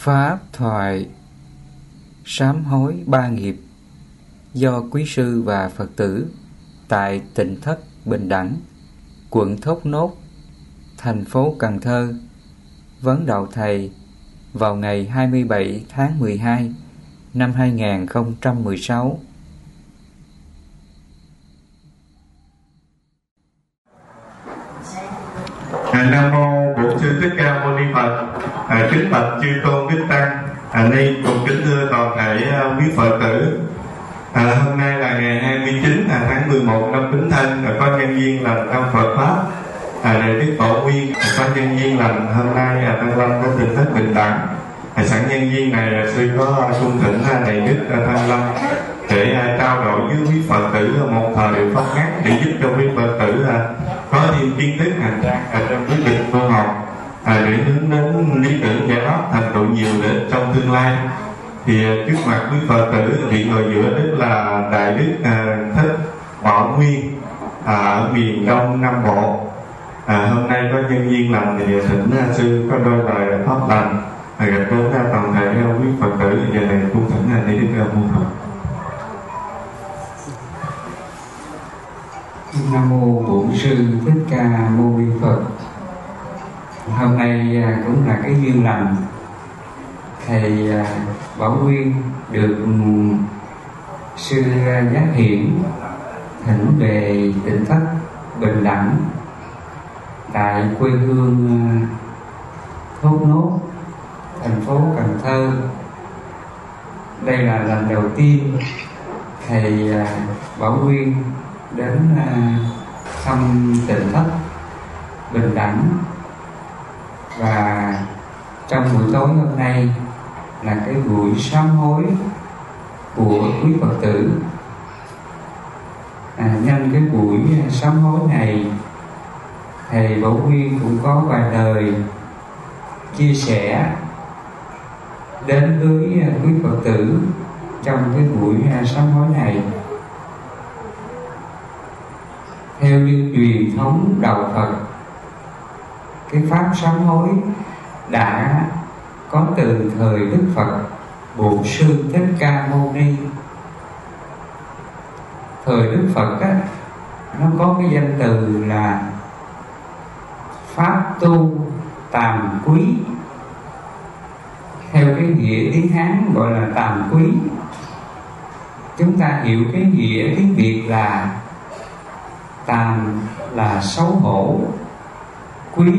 Pháp thoại Sám hối ba nghiệp do quý sư và Phật tử tại tỉnh thất Bình Đẳng, quận Thốt Nốt, thành phố Cần Thơ vấn đạo thầy vào ngày 27 tháng 12 năm 2016. Nam mô Bổn sư Thích Ca Mâu Ni Phật. À, kính bạch chư tôn đức tăng. À, nay cùng kính thưa toàn thể uh, quý Phật tử. À, hôm nay là ngày 29 à, tháng 11 năm Bính Thân, à, có nhân viên lành năm Phật pháp. À, này Đức Tổ Nguyên à, có nhân viên lành hôm nay à, Tăng Lâm có tình thất bình đẳng. À, sẵn nhân viên này à, sư có cung thỉnh à, này Đức à, Thanh Lâm để à, trao đổi với quý Phật tử một thời pháp ngắn để giúp cho quý Phật tử à, có thêm kiến thức hành trang trong quyết định tu học là để hướng đến lý tưởng giải thoát thành tựu nhiều để trong tương lai. Thì à, trước mặt quý phật tử vị ngồi giữa đức là đại đức à, thích bảo nguyên à, ở miền đông nam bộ. À, hôm nay có nhân viên làm thì thỉnh à, sư có đôi lời pháp lành. À, gặp đến à, toàn thể quý phật tử giờ này cung thỉnh là đi đức à, phật Nam mô Bổn sư Thích Ca Mâu Ni Phật. Hôm nay à, cũng là cái duyên lành thầy à, Bảo Nguyên được ừ, sư à, Giác Hiển thỉnh về tỉnh thất Bình Đẳng tại quê hương Thốt Nốt, thành phố Cần Thơ. Đây là lần đầu tiên thầy Bảo Nguyên đến thăm tỉnh thất bình đẳng và trong buổi tối hôm nay là cái buổi sám hối của quý phật tử. À, nhân cái buổi sám hối này thầy bảo nguyên cũng có vài lời chia sẻ đến với quý phật tử trong cái buổi sám hối này. Theo như truyền thống đạo Phật cái pháp sám hối đã có từ thời Đức Phật, Bổn sư Thích Ca Mâu Ni. Thời Đức Phật á, nó có cái danh từ là pháp tu tàm quý. Theo cái nghĩa tiếng Hán gọi là tàm quý. Chúng ta hiểu cái nghĩa tiếng Việt là tàm là xấu hổ quý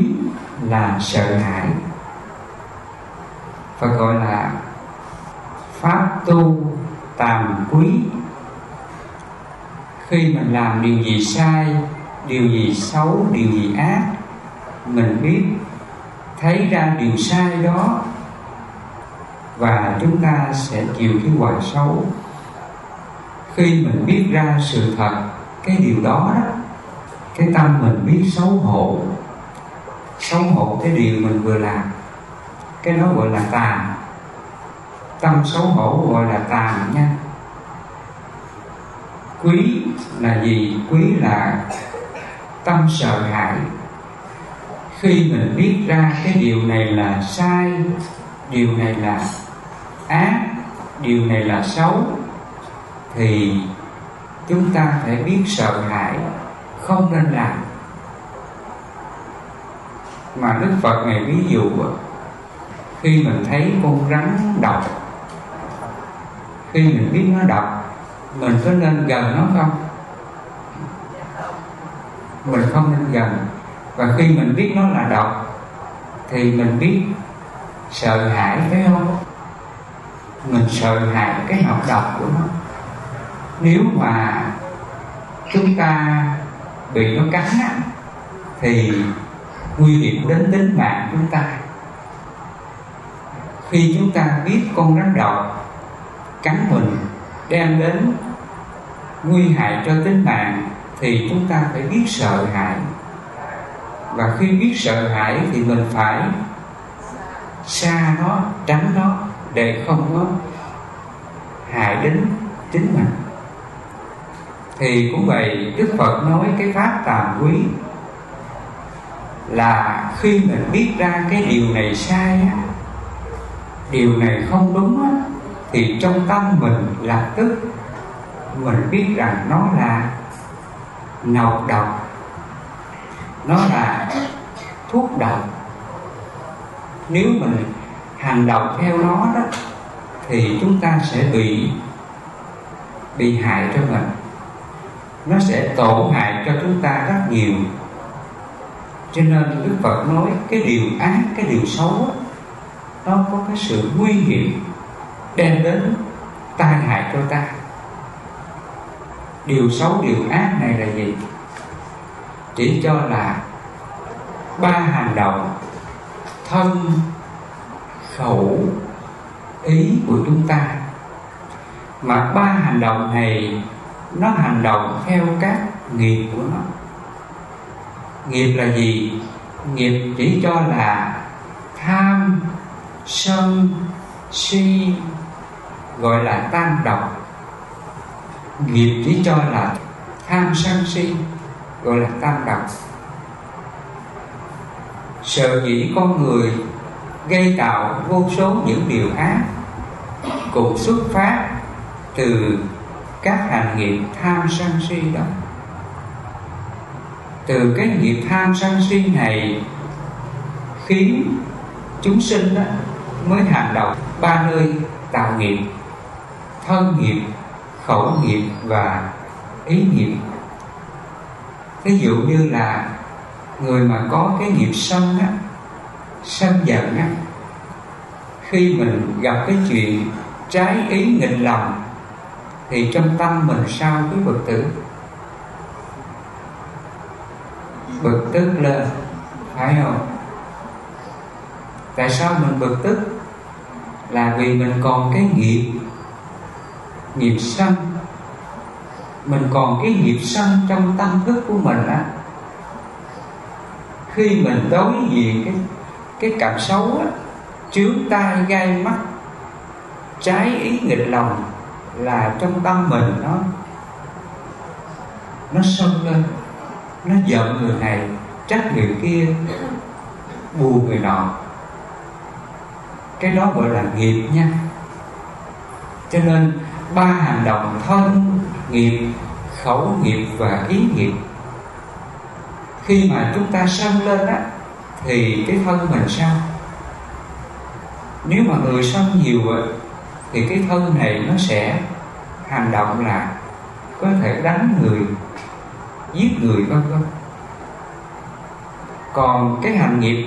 là sợ hãi. Và gọi là pháp tu tàm quý. Khi mình làm điều gì sai, điều gì xấu, điều gì ác, mình biết thấy ra điều sai đó và chúng ta sẽ chịu cái quả xấu. Khi mình biết ra sự thật, cái điều đó đó, cái tâm mình biết xấu hổ sống hổ cái điều mình vừa làm. Cái đó gọi là tàn. Tâm xấu hổ gọi là tàn nha. Quý là gì? Quý là tâm sợ hãi. Khi mình biết ra cái điều này là sai, điều này là ác, điều này là xấu, thì chúng ta phải biết sợ hãi, không nên làm mà đức phật ngày ví dụ khi mình thấy con rắn độc, khi mình biết nó độc, mình có nên gần nó không? Mình không nên gần. Và khi mình biết nó là độc, thì mình biết sợ hãi, phải không? Mình sợ hãi cái nọc độc của nó. Nếu mà chúng ta bị nó cắn thì nguy hiểm đến tính mạng chúng ta. Khi chúng ta biết con rắn độc cắn mình đem đến nguy hại cho tính mạng thì chúng ta phải biết sợ hãi. Và khi biết sợ hãi thì mình phải xa nó, tránh nó để không có hại đến tính mạng thì cũng vậy đức phật nói cái pháp tàm quý là khi mình biết ra cái điều này sai á, điều này không đúng á, thì trong tâm mình lập tức mình biết rằng nó là nọc độc nó là thuốc độc. Nếu mình hành động theo nó đó thì chúng ta sẽ bị bị hại cho mình. Nó sẽ tổn hại cho chúng ta rất nhiều cho nên đức phật nói cái điều ác cái điều xấu đó, nó có cái sự nguy hiểm đem đến tai hại cho ta. Điều xấu điều ác này là gì? Chỉ cho là ba hành động thân khẩu ý của chúng ta. Mà ba hành động này nó hành động theo các nghiệp của nó nghiệp là gì? Nghiệp chỉ cho là tham, sân, si, gọi là tam độc. Nghiệp chỉ cho là tham, sân, si, gọi là tam độc. Sợ dĩ con người gây tạo vô số những điều ác, cũng xuất phát từ các hành nghiệp tham, sân, si đó từ cái nghiệp tham sân si này khiến chúng sinh đó mới hành động ba nơi tạo nghiệp, thân nghiệp, khẩu nghiệp và ý nghiệp. Ví dụ như là người mà có cái nghiệp sân á, sân giận á, khi mình gặp cái chuyện trái ý nghịch lòng, thì trong tâm mình sao quý phật tử? Bực tức lên phải không? Tại sao mình bực tức? Là vì mình còn cái nghiệp nghiệp sân. Mình còn cái nghiệp sân trong tâm thức của mình á. Khi mình đối diện cái cái cảm xấu á, chướng tai, gai mắt, trái ý nghịch lòng là trong tâm mình nó nó sân lên nó giận người này, trách người kia, buồn người nọ. Cái đó gọi là nghiệp nha. Cho nên, ba hành động thân, nghiệp, khẩu nghiệp và ý nghiệp. Khi mà chúng ta sân lên á, thì cái thân mình sao? Nếu mà người sân nhiều á, thì cái thân này nó sẽ hành động là có thể đánh người giết người vân vân. Còn cái hành nghiệp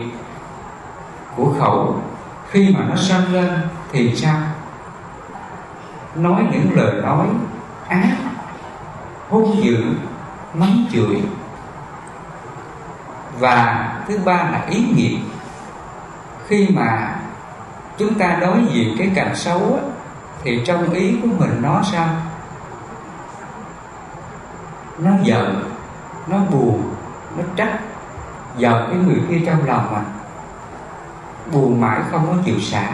của khẩu khi mà nó sanh lên thì sao? Nói những lời nói ác hung dữ mắng chửi. Và thứ ba là ý nghiệp. Khi mà chúng ta đối diện cái cảnh xấu á, thì trong ý của mình nó sao? Nó giận nó buồn, nó trách giận cái người kia trong lòng mà buồn mãi không có chịu xả.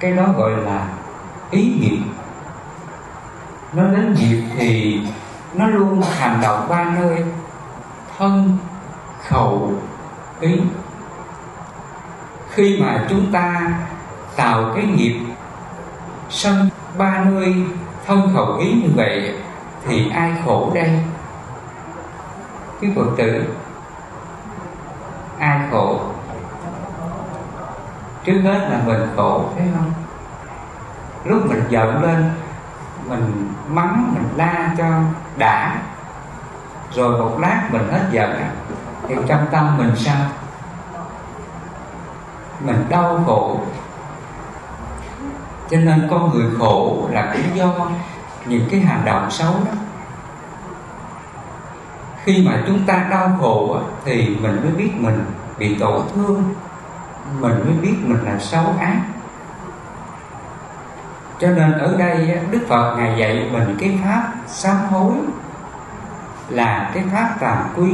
Cái đó gọi là ý nghiệp nó đến nghiệp thì nó luôn hành động ba nơi thân, khẩu, ý. Khi mà chúng ta tạo cái nghiệp sân ba nơi, thân, khẩu, ý như vậy thì ai khổ đây? Cái phật tử ai khổ. Trước hết là mình khổ, thấy không? Lúc mình giận lên, mình mắng, mình la cho đã. Rồi một lát mình hết giận, thì trong tâm mình sao? Mình đau khổ. Cho nên con người khổ là cũng do những cái hành động xấu đó khi mà chúng ta đau khổ thì mình mới biết mình bị tổn thương. Mình mới biết mình là xấu ác. Cho nên ở đây đức phật ngài dạy mình cái pháp sám hối là cái pháp tàm quý.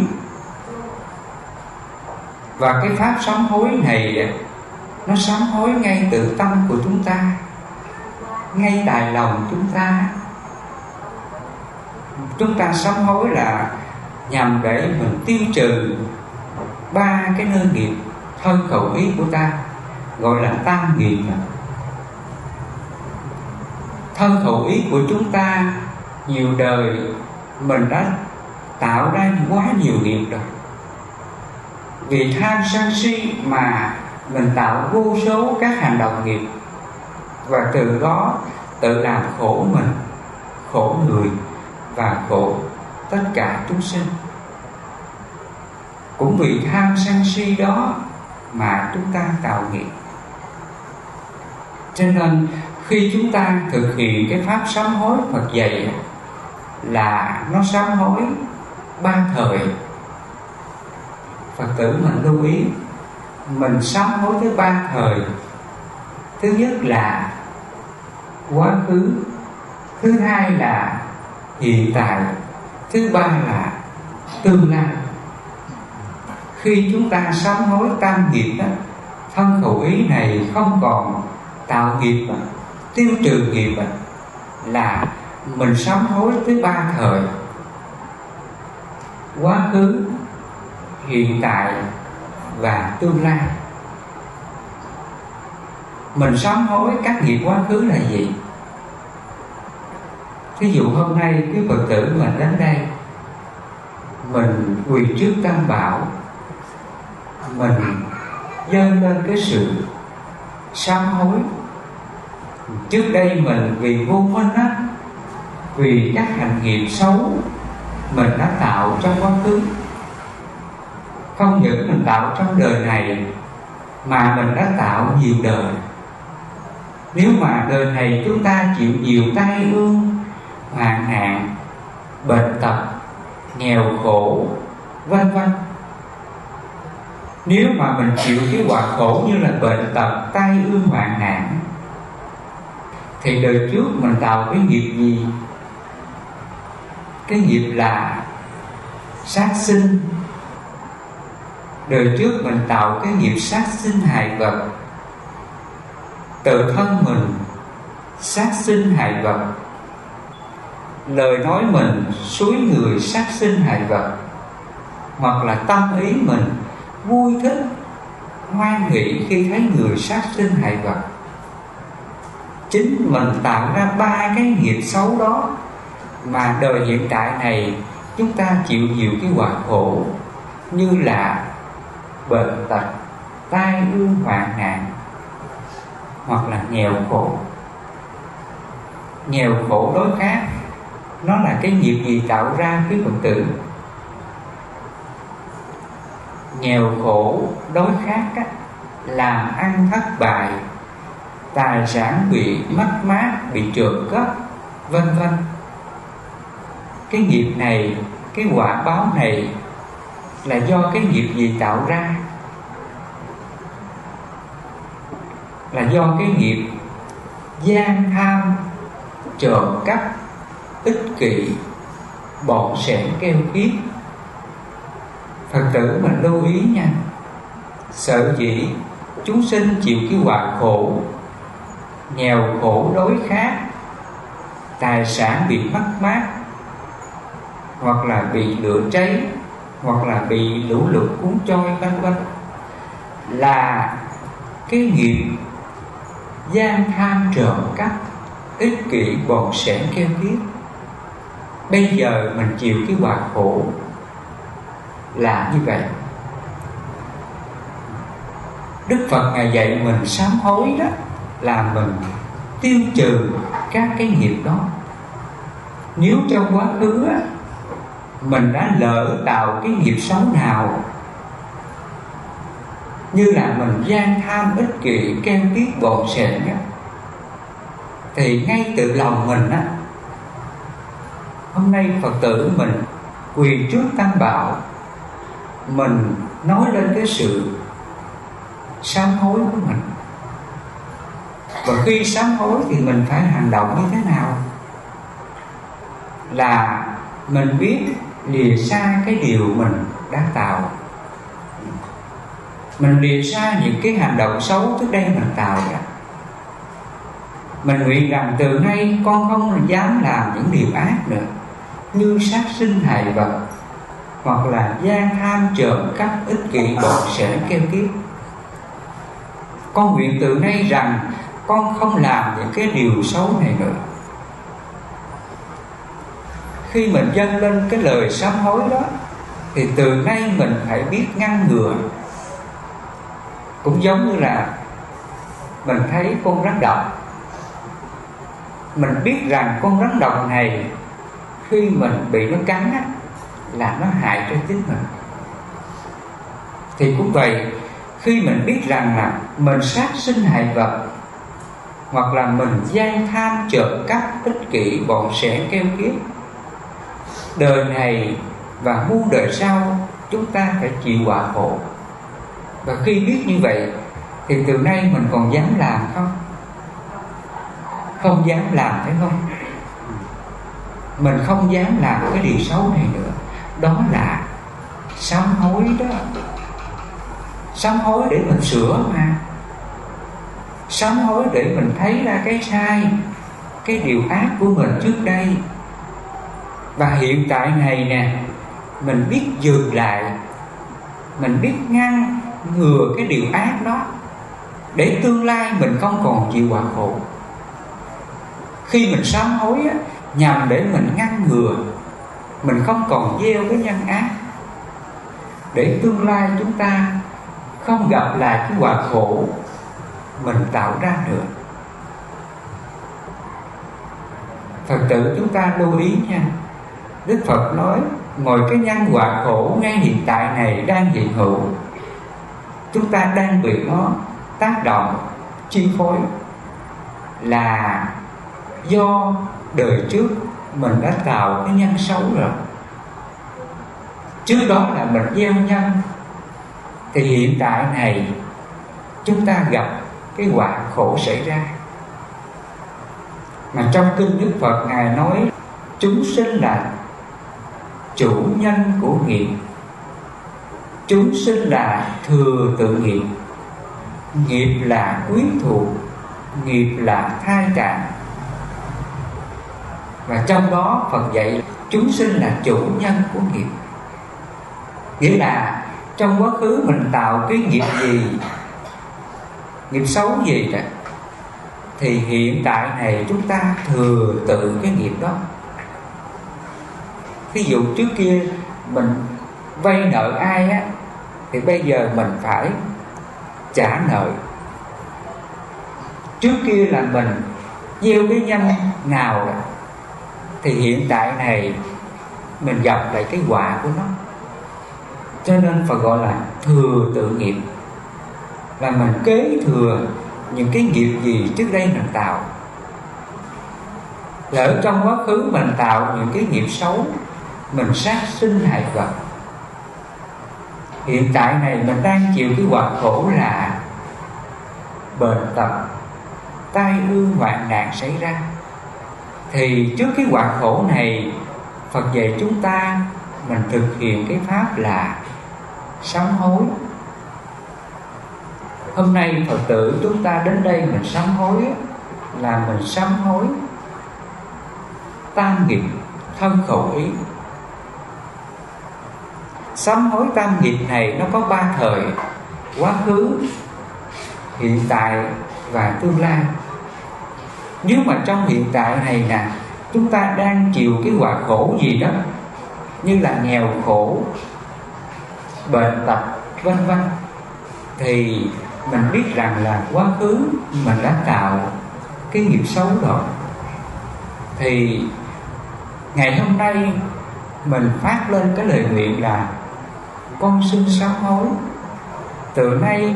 Và cái pháp sám hối này nó sám hối ngay từ tâm của chúng ta, ngay tại lòng chúng ta. Chúng ta sám hối là nhằm để mình tiêu trừ ba cái nơi nghiệp thân khẩu ý của ta, gọi là tam nghiệp thân khẩu ý của chúng ta nhiều đời mình đã tạo ra quá nhiều nghiệp rồi. Vì tham sân si mà mình tạo vô số các hành động nghiệp, và từ đó tự làm khổ mình, khổ người và khổ tất cả chúng sinh. Cũng vì tham sân si đó mà chúng ta tạo nghiệp. Cho nên khi chúng ta thực hiện cái pháp sám hối Phật dạy là nó sám hối ba thời. Phật tử mình lưu ý, mình sám hối tới ba thời. Thứ nhất là quá khứ, thứ hai là hiện tại thứ ba là tương lai. Khi chúng ta sám hối tam nghiệp đó thân khẩu ý này không còn tạo nghiệp đó, tiêu trừ nghiệp đó, là mình sám hối tới ba thời. Quá khứ hiện tại và tương lai. Mình sám hối các nghiệp quá khứ là gì? Thí dụ hôm nay cái phật tử mình đến đây, mình quỳ trước tam bảo, mình dâng lên cái sự sám hối. Trước đây mình vì vô minh á, vì các hành nghiệp xấu, mình đã tạo trong quá khứ. Không những mình tạo trong đời này, mà mình đã tạo nhiều đời. Nếu mà đời này chúng ta chịu nhiều tai ương hoạn nạn, bệnh tật, nghèo khổ, vân vân. Nếu mà mình chịu cái quả khổ như là bệnh tật, tai ương hoạn nạn, thì đời trước mình tạo cái nghiệp gì? Cái nghiệp là sát sinh. Đời trước mình tạo cái nghiệp sát sinh hại vật. Tự thân mình sát sinh hại vật lời nói mình suối người sát sinh hại vật, hoặc là tâm ý mình vui thích, hoan hỷ khi thấy người sát sinh hại vật. Chính mình tạo ra ba cái nghiệp xấu đó mà đời hiện tại này chúng ta chịu nhiều cái quả khổ như là bệnh tật, tai ương hoạn nạn, hoặc là nghèo khổ. Nghèo khổ đối khác nó là cái nghiệp gì tạo ra cái phật tử? Nghèo khổ đối khát á, làm ăn thất bại tài sản bị mất mát bị trượt cắp vân vân. Cái nghiệp này cái quả báo này là do cái nghiệp gì tạo ra? Là do cái nghiệp gian tham trộm cắp ích kỷ, bọn sẻn keo kiết phật tử mình lưu ý nha, sợ dĩ chúng sinh chịu cái quả khổ, nghèo khổ đối khác tài sản bị mất mát, hoặc là bị lửa cháy, hoặc là bị lũ lụt cuốn trôi, vân vân. Là cái nghiệp gian tham trộm cắp, ích kỷ bọn sẻn keo kiết bây giờ mình chịu cái quả khổ là như vậy. Đức phật ngài dạy mình sám hối đó là mình tiêu trừ các cái nghiệp đó. Nếu trong quá khứ mình đã lỡ tạo cái nghiệp xấu nào, như là mình gian tham ích kỷ keo tiếc bộn sệt thì ngay từ lòng mình á hôm nay phật tử mình quỳ trước tam bảo. Mình nói lên cái sự sám hối của mình. Và khi sám hối thì mình phải hành động như thế nào? Là mình biết lìa xa cái điều mình đã tạo. Mình lìa xa những cái hành động xấu trước đây mình tạo ra. Mình nguyện rằng từ nay con không dám làm những điều ác nữa như sát sinh hại vật, hoặc là gian tham trộm cắp ích kỷ bọn sẽ kêu kiết con nguyện từ nay rằng, con không làm những cái điều xấu này nữa. Khi mình dâng lên cái lời sám hối đó, thì từ nay mình phải biết ngăn ngừa. Cũng giống như là mình thấy con rắn độc. Mình biết rằng con rắn độc này khi mình bị nó cắn á, là nó hại cho chính mình. Thì cũng vậy khi mình biết rằng là mình sát sinh hại vật hoặc là mình gian tham trộm cắp ích kỷ bọn sẻ keo kiết đời này và muôn đời sau chúng ta phải chịu quả khổ. Và khi biết như vậy thì từ nay mình còn dám làm không? Không dám làm phải không? Mình không dám làm cái điều xấu này nữa. Đó là sám hối đó. Sám hối để mình sửa mà. Sám hối để mình thấy ra cái sai cái điều ác của mình trước đây. Và hiện tại này nè mình biết dừng lại. Mình biết ngăn ngừa cái điều ác đó. Để tương lai mình không còn chịu quả khổ. Khi mình sám hối á, nhằm để mình ngăn ngừa, mình không còn gieo cái nhân ác. Để tương lai chúng ta không gặp lại cái quả khổ mình tạo ra được Phật tử chúng ta lưu ý nha. Đức Phật nói, Ngồi cái nhân quả khổ ngay hiện tại này đang hiện hữu. Chúng ta đang bị nó tác động chi phối Là do đời trước mình đã tạo cái nhân xấu rồi. Trước đó là mình gieo nhân, Thì hiện tại này chúng ta gặp cái quả khổ xảy ra. Mà trong kinh Đức Phật ngài nói, chúng sinh là chủ nhân của nghiệp. Chúng sinh là thừa tự nghiệp. Nghiệp là quyến thuộc, nghiệp là thai trạng và trong đó Phật dạy chúng sinh là chủ nhân của nghiệp. Nghĩa là trong quá khứ mình tạo cái nghiệp gì nghiệp xấu gì đó thì hiện tại này chúng ta thừa tự cái nghiệp đó. Ví dụ trước kia mình vay nợ ai á thì bây giờ mình phải trả nợ. Trước kia là mình gieo cái nhân nào đó, thì hiện tại này, mình gặp lại cái quả của nó. Cho nên phải gọi là thừa tự nghiệp. Là mình kế thừa những cái nghiệp gì trước đây mình tạo. Lỡ trong quá khứ mình tạo những cái nghiệp xấu, mình sát sinh hại vật hiện tại này mình đang chịu cái quả khổ là bệnh tật, tai ương hoạn nạn xảy ra thì trước cái quả khổ này, Phật dạy chúng ta mình thực hiện cái pháp là sám hối. Hôm nay phật tử chúng ta đến đây mình sám hối là mình sám hối tam nghiệp, thân khẩu ý. Sám hối tam nghiệp này nó có ba thời, quá khứ, hiện tại và tương lai nếu mà trong hiện tại này nè, chúng ta đang chịu cái quả khổ gì đó, như là nghèo khổ, bệnh tật, vân vân, thì mình biết rằng là quá khứ mình đã tạo cái nghiệp xấu rồi. Thì ngày hôm nay mình phát lên cái lời nguyện là con xin sám hối. Từ nay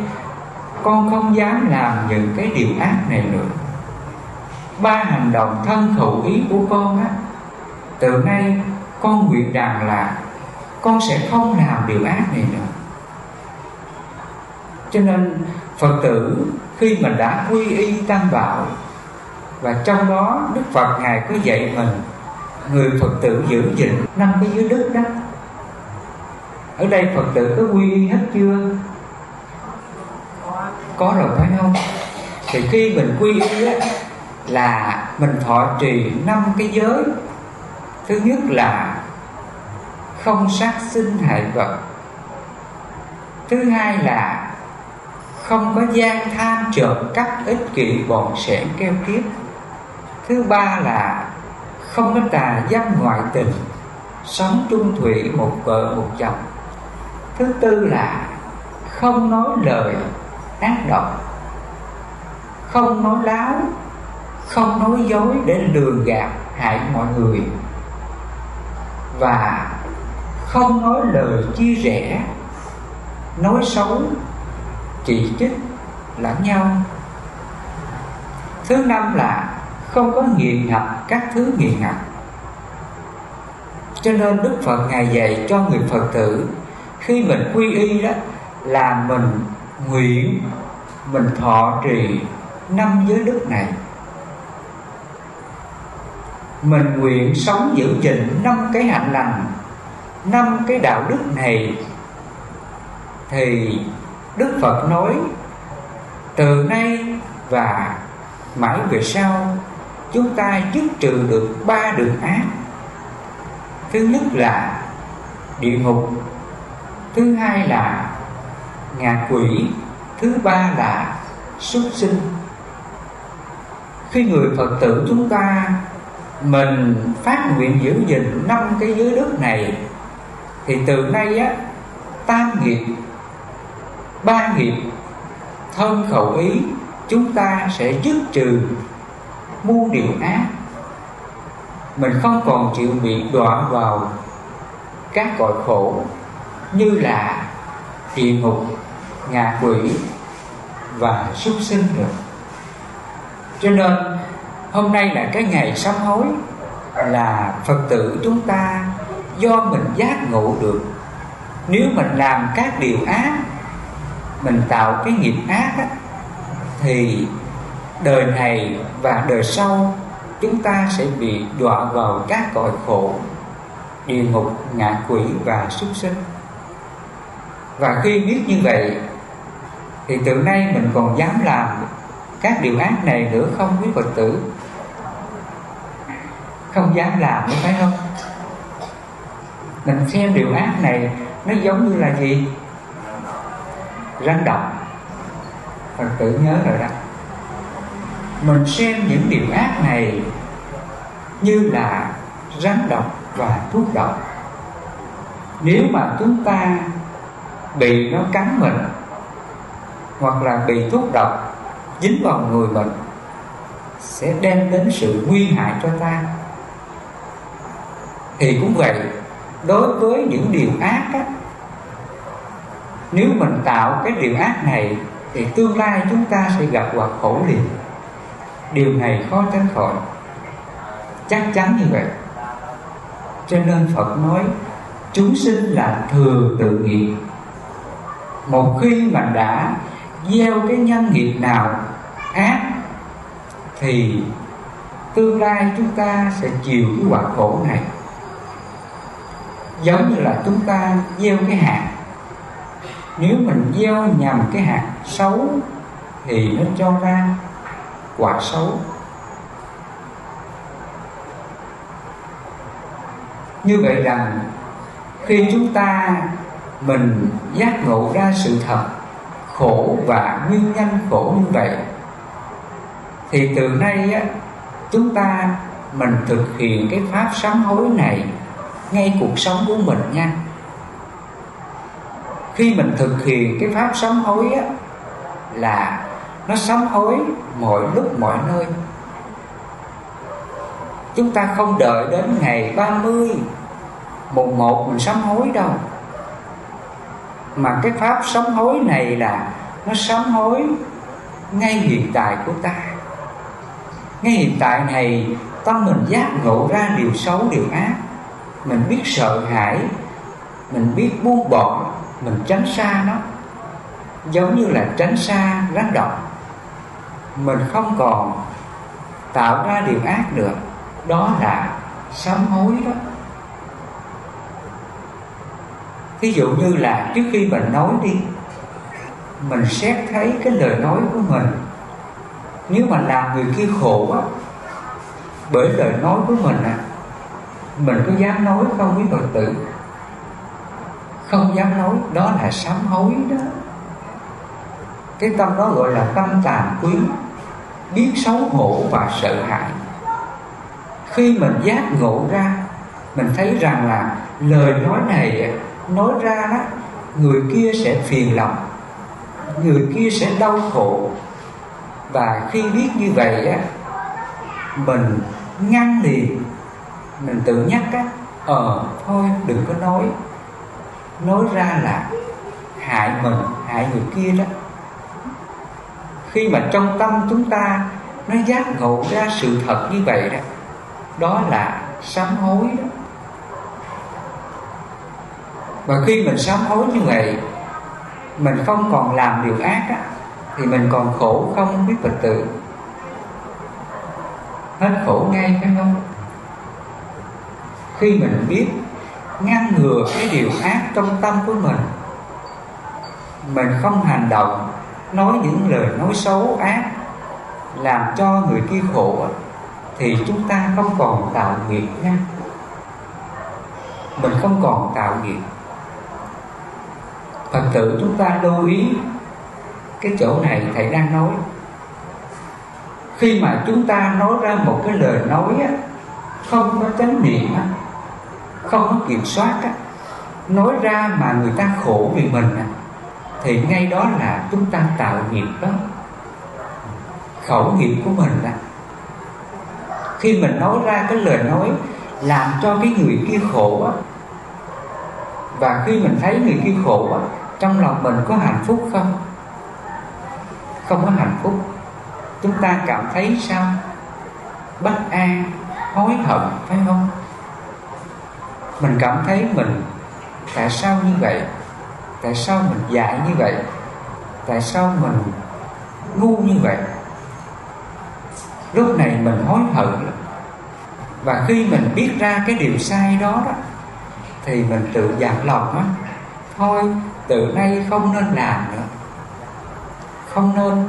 con không dám làm những cái điều ác này nữa ba hành động thân khẩu ý của con á từ nay con nguyện rằng là con sẽ không làm điều ác này nữa. Cho nên phật tử khi mình đã quy y tam bảo và trong đó đức phật ngài có dạy mình người phật tử giữ gìn năm cái dưới đức đó. Ở đây phật tử có quy y hết chưa? Có rồi phải không? Thì khi mình quy y á, là mình thọ trì năm cái giới. Thứ nhất là không sát sinh hại vật. Thứ hai là không có gian tham trộm cắp ích kỷ bọn sẻn keo kiết thứ ba là không có tà dâm ngoại tình, sống chung thủy một vợ một chồng. Thứ tư là không nói lời ác độc, không nói láo không nói dối để lừa gạt hại mọi người. Và không nói lời chia rẽ, nói xấu, chỉ trích lẫn nhau. Thứ năm là không có nghiền ngập các thứ nghiền ngập. Cho nên đức phật ngài dạy cho người phật tử, khi mình quy y đó, là mình nguyện, mình thọ trì năm giới đức này mình nguyện sống giữ gìn năm cái hạnh lành, năm cái đạo đức này. Thì đức phật nói, từ nay và mãi về sau, chúng ta dứt trừ được ba đường ác. Thứ nhất là địa ngục, thứ hai là ngạ quỷ, thứ ba là súc sinh. Khi người phật tử chúng ta mình phát nguyện giữ gìn năm cái giới đức này, thì từ nay á, tam nghiệp, ba nghiệp, thân khẩu ý, chúng ta sẽ dứt trừ muôn điều ác. Mình không còn chịu bị đọa vào các cõi khổ như là địa ngục ngạ quỷ và súc sinh nữa. Cho nên hôm nay là cái ngày sám hối là phật tử chúng ta do mình giác ngộ được. Nếu mình làm các điều ác mình tạo cái nghiệp ác á, thì đời này và đời sau chúng ta sẽ bị đọa vào các cõi khổ địa ngục ngạ quỷ và súc sinh. Và khi biết như vậy thì từ nay mình còn dám làm các điều ác này nữa không quý phật tử? Không dám làm nữa phải không? Mình xem điều ác này, nó giống như là gì? Rắn độc. Phật tử nhớ rồi đó. Mình xem những điều ác này như là rắn độc và thuốc độc. Nếu mà chúng ta bị nó cắn mình, hoặc là bị thuốc độc dính vào người mình, sẽ đem đến sự nguy hại cho ta thì cũng vậy đối với những điều ác á, nếu mình tạo cái điều ác này thì tương lai chúng ta sẽ gặp hoặc khổ liền. Điều này khó tránh khỏi. Chắc chắn như vậy. Cho nên phật nói chúng sinh là thừa tự nghiệp. Một khi mà đã gieo cái nhân nghiệp nào ác thì tương lai chúng ta sẽ chịu cái quả khổ này giống như là chúng ta gieo cái hạt. Nếu mình gieo nhầm cái hạt xấu thì nó cho ra quả xấu. Như vậy rằng khi chúng ta mình giác ngộ ra sự thật, khổ và nguyên nhân khổ như vậy, thì từ nay á, chúng ta mình thực hiện cái pháp sám hối này ngay cuộc sống của mình nha. Khi mình thực hiện cái pháp sám hối á, là nó sám hối mọi lúc, mọi nơi. Chúng ta không đợi đến ngày 30 mùng một mình sám hối đâu. Mà cái pháp sám hối này là nó sám hối ngay hiện tại của ta. Ngay hiện tại này tâm mình giác ngộ ra điều xấu, điều ác mình biết sợ hãi, mình biết buông bỏ, mình tránh xa nó. Giống như là tránh xa rắn độc. Mình không còn tạo ra điều ác được đó là sám hối đó. Ví dụ như là trước khi mình nói đi, mình xét thấy cái lời nói của mình. Nếu mà làm người kia khổ á bởi lời nói của mình á mình có dám nói không với phật tử? Không dám nói, đó là sám hối đó. Cái tâm đó gọi là tâm tàn quý, biết xấu hổ và sợ hãi. Khi mình giác ngộ ra, mình thấy rằng là lời nói này, nói ra đó, người kia sẽ phiền lòng, người kia sẽ đau khổ. Và khi biết như vậy á, mình ngăn liền mình tự nhắc á ờ thôi đừng có nói. Nói ra là hại mình hại người kia đó. Khi mà trong tâm chúng ta nó giác ngộ ra sự thật như vậy đó đó là sám hối đó. Và khi mình sám hối như vậy mình không còn làm điều ác á, thì mình còn khổ không biết phật tử hết khổ ngay phải không? Khi mình biết ngăn ngừa cái điều ác trong tâm của mình mình không hành động nói những lời nói xấu ác làm cho người kia khổ thì chúng ta không còn tạo nghiệp nha. Mình không còn tạo nghiệp. Phật tử chúng ta lưu ý Cái chỗ này Thầy đang nói. Khi mà chúng ta nói ra một cái lời nói Không có chánh niệm á, không có kiểm soát á, Nói ra mà người ta khổ vì mình á, Thì ngay đó là chúng ta tạo nghiệp đó. Khẩu nghiệp của mình á Khi mình nói ra cái lời nói Làm cho cái người kia khổ á và khi mình thấy người kia khổ á trong lòng mình có hạnh phúc không? Không có hạnh phúc. Chúng ta cảm thấy sao? Bất an hối hận phải không? Mình cảm thấy mình tại sao như vậy? Tại sao mình dại như vậy? Tại sao mình ngu như vậy? Lúc này mình hối hận. Và khi mình biết ra cái điều sai đó đó thì mình tự dặn lòng á. Thôi từ nay không nên làm nữa. Không nên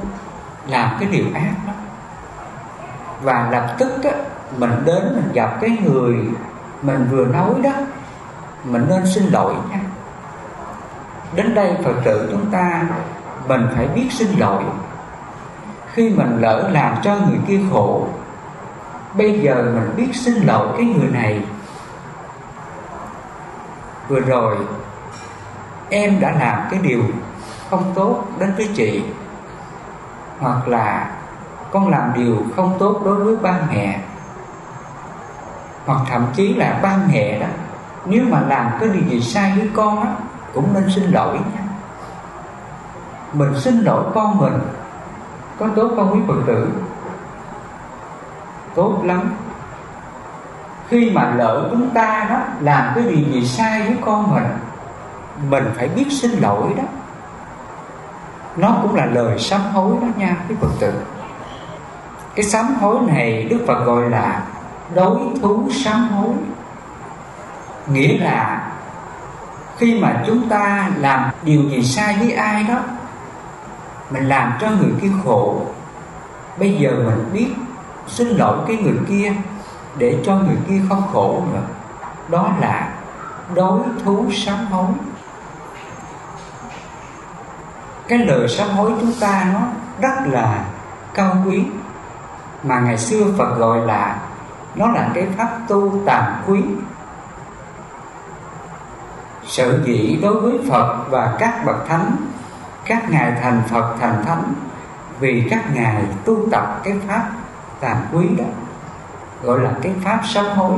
làm cái điều ác đó. Và lập tức á, mình đến mình gặp cái người mình vừa nói đó mình nên xin lỗi. Nha đến đây phật tử chúng ta mình phải biết xin lỗi. Khi mình lỡ làm cho người kia khổ bây giờ mình biết xin lỗi cái người này. Vừa rồi em đã làm cái điều không tốt đến với chị hoặc là con làm điều không tốt đối với ba mẹ hoặc thậm chí là ba mẹ đó, nếu mà làm cái điều gì sai với con á, cũng nên xin lỗi nha. Mình xin lỗi con mình, có tốt không quý phật tử? Tốt lắm. Khi mà lỡ chúng ta đó làm cái điều gì sai với con mình mình phải biết xin lỗi đó. Nó cũng là lời sám hối đó nha quý phật tử. Cái sám hối này đức phật gọi là đối thú sám hối. Nghĩa là, khi mà chúng ta làm điều gì sai với ai đó, mình làm cho người kia khổ. Bây giờ mình biết xin lỗi cái người kia để cho người kia không khổ nữa. Đó là đối thú sám hối. Cái lời sám hối chúng ta nó rất là cao quý, mà ngày xưa Phật gọi là nó là cái pháp tu tàm quý sở dĩ đối với Phật và các bậc thánh, các ngài thành Phật, thành thánh, vì các ngài tu tập cái pháp tàm quý đó, gọi là cái pháp sám hối.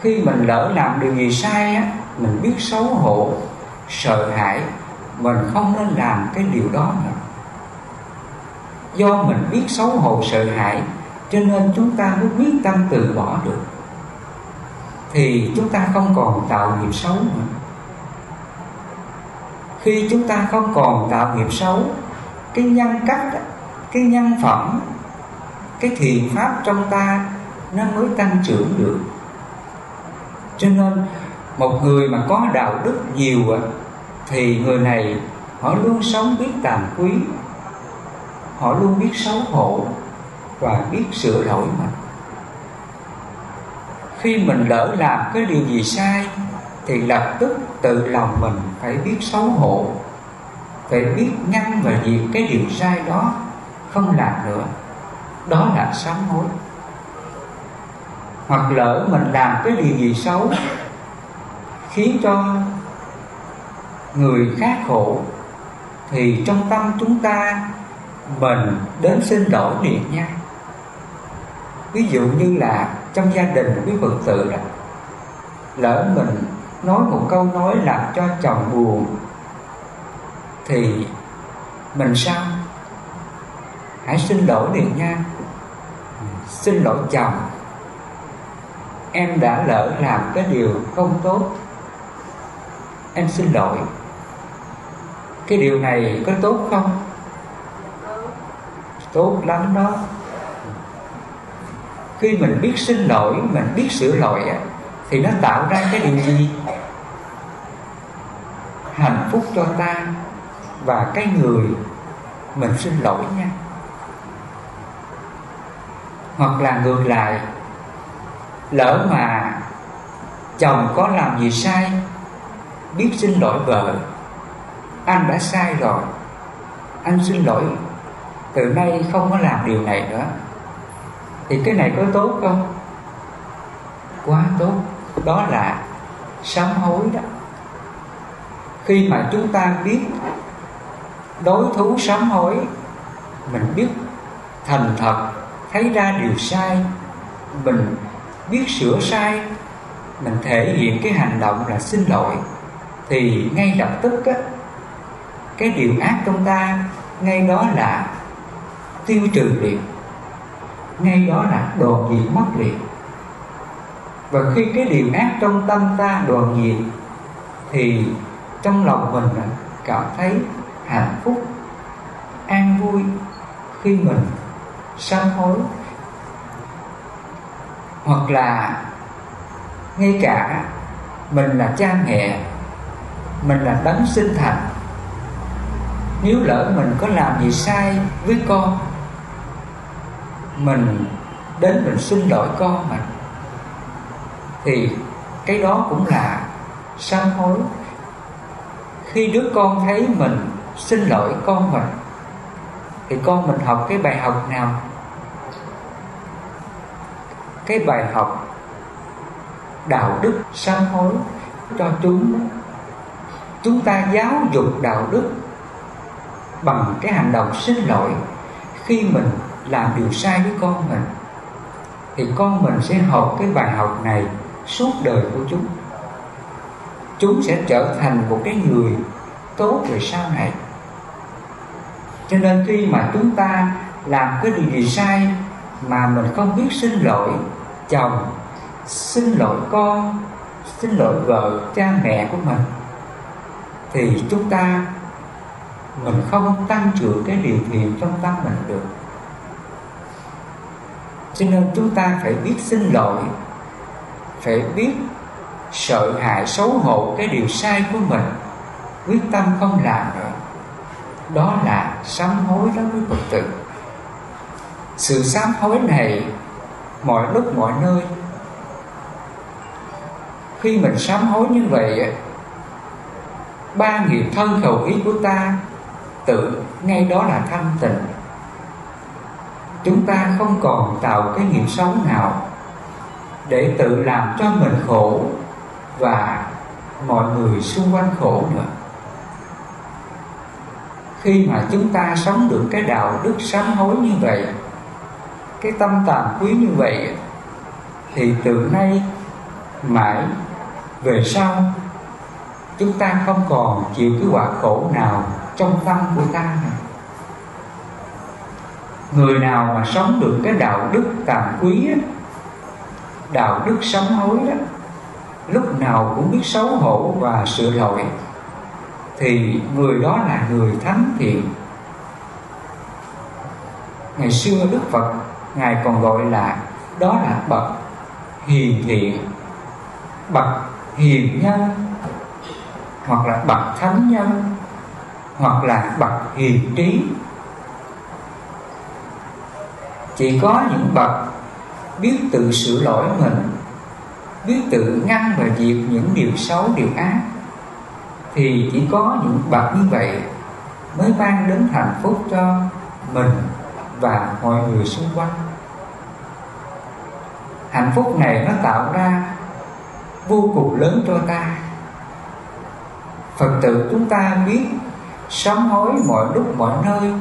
Khi mình lỡ làm điều gì sai á, mình biết xấu hổ, sợ hãi, mình không nên làm cái điều đó nữa. Do mình biết xấu hổ, sợ hãi cho nên chúng ta mới quyết tâm từ bỏ được. Thì chúng ta không còn tạo nghiệp xấu nữa. Khi chúng ta không còn tạo nghiệp xấu, cái nhân cách cái nhân phẩm, cái thiện pháp trong ta nó mới tăng trưởng được. Cho nên một người mà có đạo đức nhiều thì người này họ luôn sống biết tàm quý, họ luôn biết xấu hổ và biết sửa đổi mình khi mình lỡ làm cái điều gì sai, thì lập tức tự lòng mình phải biết xấu hổ, phải biết ngăn và diệt cái điều sai đó, không làm nữa. Đó là sám hối. Hoặc lỡ mình làm cái điều gì xấu, khiến cho người khác khổ, thì trong tâm chúng ta mình đến xin lỗi liền nha ví dụ như là trong gia đình quý phật tử đó lỡ mình nói một câu nói làm cho chồng buồn thì mình sao? Hãy xin lỗi liền nha. Xin lỗi chồng. Em đã lỡ làm cái điều không tốt. Em xin lỗi. Cái điều này có tốt không? Tốt lắm đó khi mình biết xin lỗi, mình biết sửa lỗi thì nó tạo ra cái điều gì? Hạnh phúc cho ta và cái người mình xin lỗi nha. Hoặc là ngược lại, lỡ mà chồng có làm gì sai, biết xin lỗi vợ, anh đã sai rồi, anh xin lỗi, từ nay không có làm điều này nữa thì cái này có tốt không? Quá tốt. Đó là sám hối đó. Khi mà chúng ta biết đối thú sám hối, mình biết thành thật, thấy ra điều sai, mình biết sửa sai, mình thể hiện cái hành động là xin lỗi, thì ngay lập tức á, cái điều ác trong ta, ngay đó là tiêu trừ liền ngay đó là đoàn diệt mất liền và khi cái điều ác trong tâm ta đoàn diệt thì trong lòng mình cảm thấy hạnh phúc, an vui khi mình sám hối. Hoặc là ngay cả mình là cha mẹ, mình là đấng sinh thành, nếu lỡ mình có làm gì sai với con mình đến mình xin lỗi con mình, thì cái đó cũng là sám hối. Khi đứa con thấy mình xin lỗi con mình, thì con mình học cái bài học nào? Cái bài học đạo đức sám hối cho chúng. Chúng ta giáo dục đạo đức bằng cái hành động xin lỗi khi mình làm điều sai với con mình, thì con mình sẽ học cái bài học này suốt đời của chúng. Chúng sẽ trở thành một cái người tốt về sau này. Cho nên khi mà chúng ta làm cái điều gì sai mà mình không biết xin lỗi chồng, xin lỗi con, xin lỗi vợ, cha mẹ của mình, thì chúng ta, mình không tăng trưởng cái điều thiện trong tâm mình được cho nên chúng ta phải biết xin lỗi, phải biết sợ hãi, xấu hổ cái điều sai của mình, quyết tâm không làm nữa đó là sám hối đó với phật tử. Sự sám hối này, mọi lúc, mọi nơi, khi mình sám hối như vậy ba nghiệp thân khẩu ý của ta tự, ngay đó là thanh tịnh chúng ta không còn tạo cái nghiệp xấu nào để tự làm cho mình khổ và mọi người xung quanh khổ nữa. Khi mà chúng ta sống được cái đạo đức sám hối như vậy, cái tâm tàm quý như vậy, thì từ nay mãi về sau, chúng ta không còn chịu cái quả khổ nào trong tâm của ta nữa người nào mà sống được cái đạo đức tàm quý á, đạo đức sám hối đó lúc nào cũng biết xấu hổ và sửa lỗi thì người đó là người thánh thiện. Ngày xưa đức phật ngài còn gọi là đó là bậc hiền thiện bậc hiền nhân hoặc là bậc thánh nhân hoặc là bậc hiền trí chỉ có những bậc biết tự sửa lỗi mình, biết tự ngăn và diệt những điều xấu, điều ác. Thì chỉ có những bậc như vậy mới mang đến hạnh phúc cho mình và mọi người xung quanh. Hạnh phúc này nó tạo ra vô cùng lớn cho ta. Phật tử chúng ta biết sám hối mọi lúc mọi nơi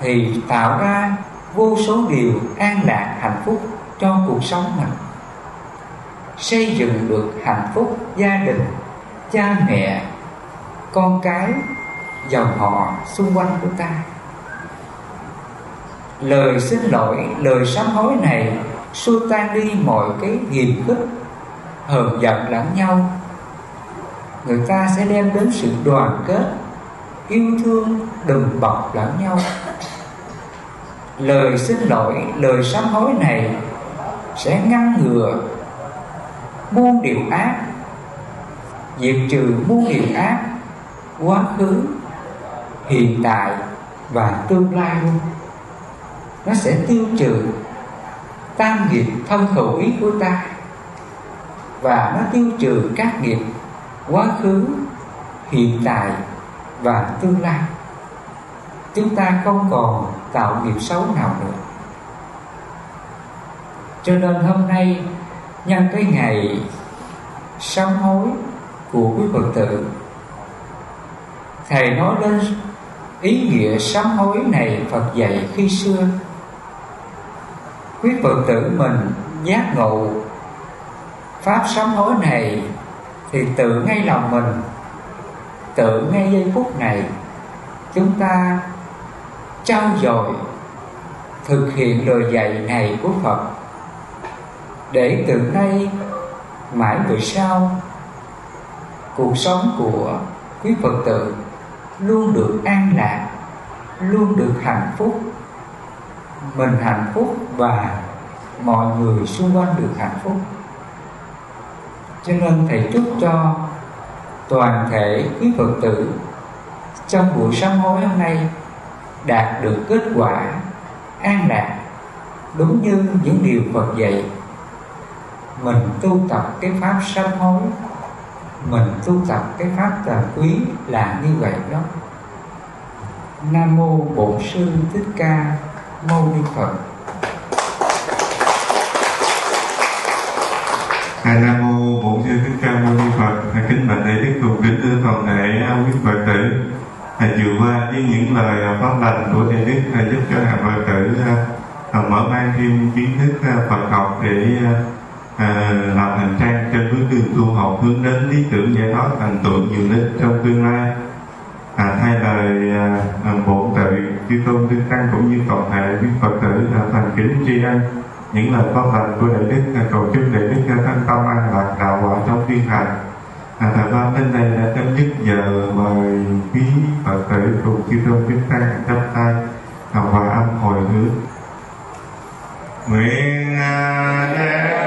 thì tạo ra vô số điều an lạc hạnh phúc cho cuộc sống mình. Xây dựng được hạnh phúc gia đình, cha mẹ, con cái, dòng họ xung quanh của ta. Lời xin lỗi, lời sám hối này xua tan đi mọi cái hiềm khích hờn giận lẫn nhau. Người ta sẽ đem đến sự đoàn kết, yêu thương, đùm bọc lẫn nhau lời xin lỗi lời sám hối này sẽ ngăn ngừa muôn điều ác, diệt trừ muôn điều ác, quá khứ, hiện tại và tương lai luôn. Nó sẽ tiêu trừ tam nghiệp thân khẩu ý của ta và nó tiêu trừ các nghiệp quá khứ, hiện tại và tương lai. Chúng ta không còn tạo nghiệp xấu nào nữa cho nên hôm nay, nhân cái ngày sám hối của quý phật tử, thầy nói đến ý nghĩa sám hối này phật dạy khi xưa. Quý phật tử mình giác ngộ pháp sám hối này thì tự ngay lòng mình, tự ngay giây phút này, chúng ta trao dồi, thực hiện lời dạy này của Phật. Để từ nay, mãi về sau, cuộc sống của quý Phật tử luôn được an lạc, luôn được hạnh phúc. Mình hạnh phúc và mọi người xung quanh được hạnh phúc. Cho nên thầy chúc cho toàn thể quý phật tử trong buổi sáng hối hôm nay đạt được kết quả an lạc đúng như những điều Phật dạy. Mình tu tập cái pháp sám hối, mình tu tập cái pháp tà quý là như vậy đó. Nam mô bổn sư thích ca mâu ni phật. A nam lành của đại đức à, giúp cho hàng phật tử à, à, mở mang thêm kiến thức phật học để làm hành trang trên bước đường tu học hướng đến lý tưởng giải thoát thành tựu nhiều đến trong tương lai. À, thay lời à, bổn tự chư tôn đức tăng cũng như toàn thể quý phật tử là thành kính tri ân những lời pháp lành của đại đức cầu chúc đại đức thanh tâm an lạc đạo quả trong thiên hành À, thật ra đến đây đã chấm dứt giờ mời quý Phật tử cùng chư tôn chúng ta chắp tay học và âm hồi hướng. Nguyện đem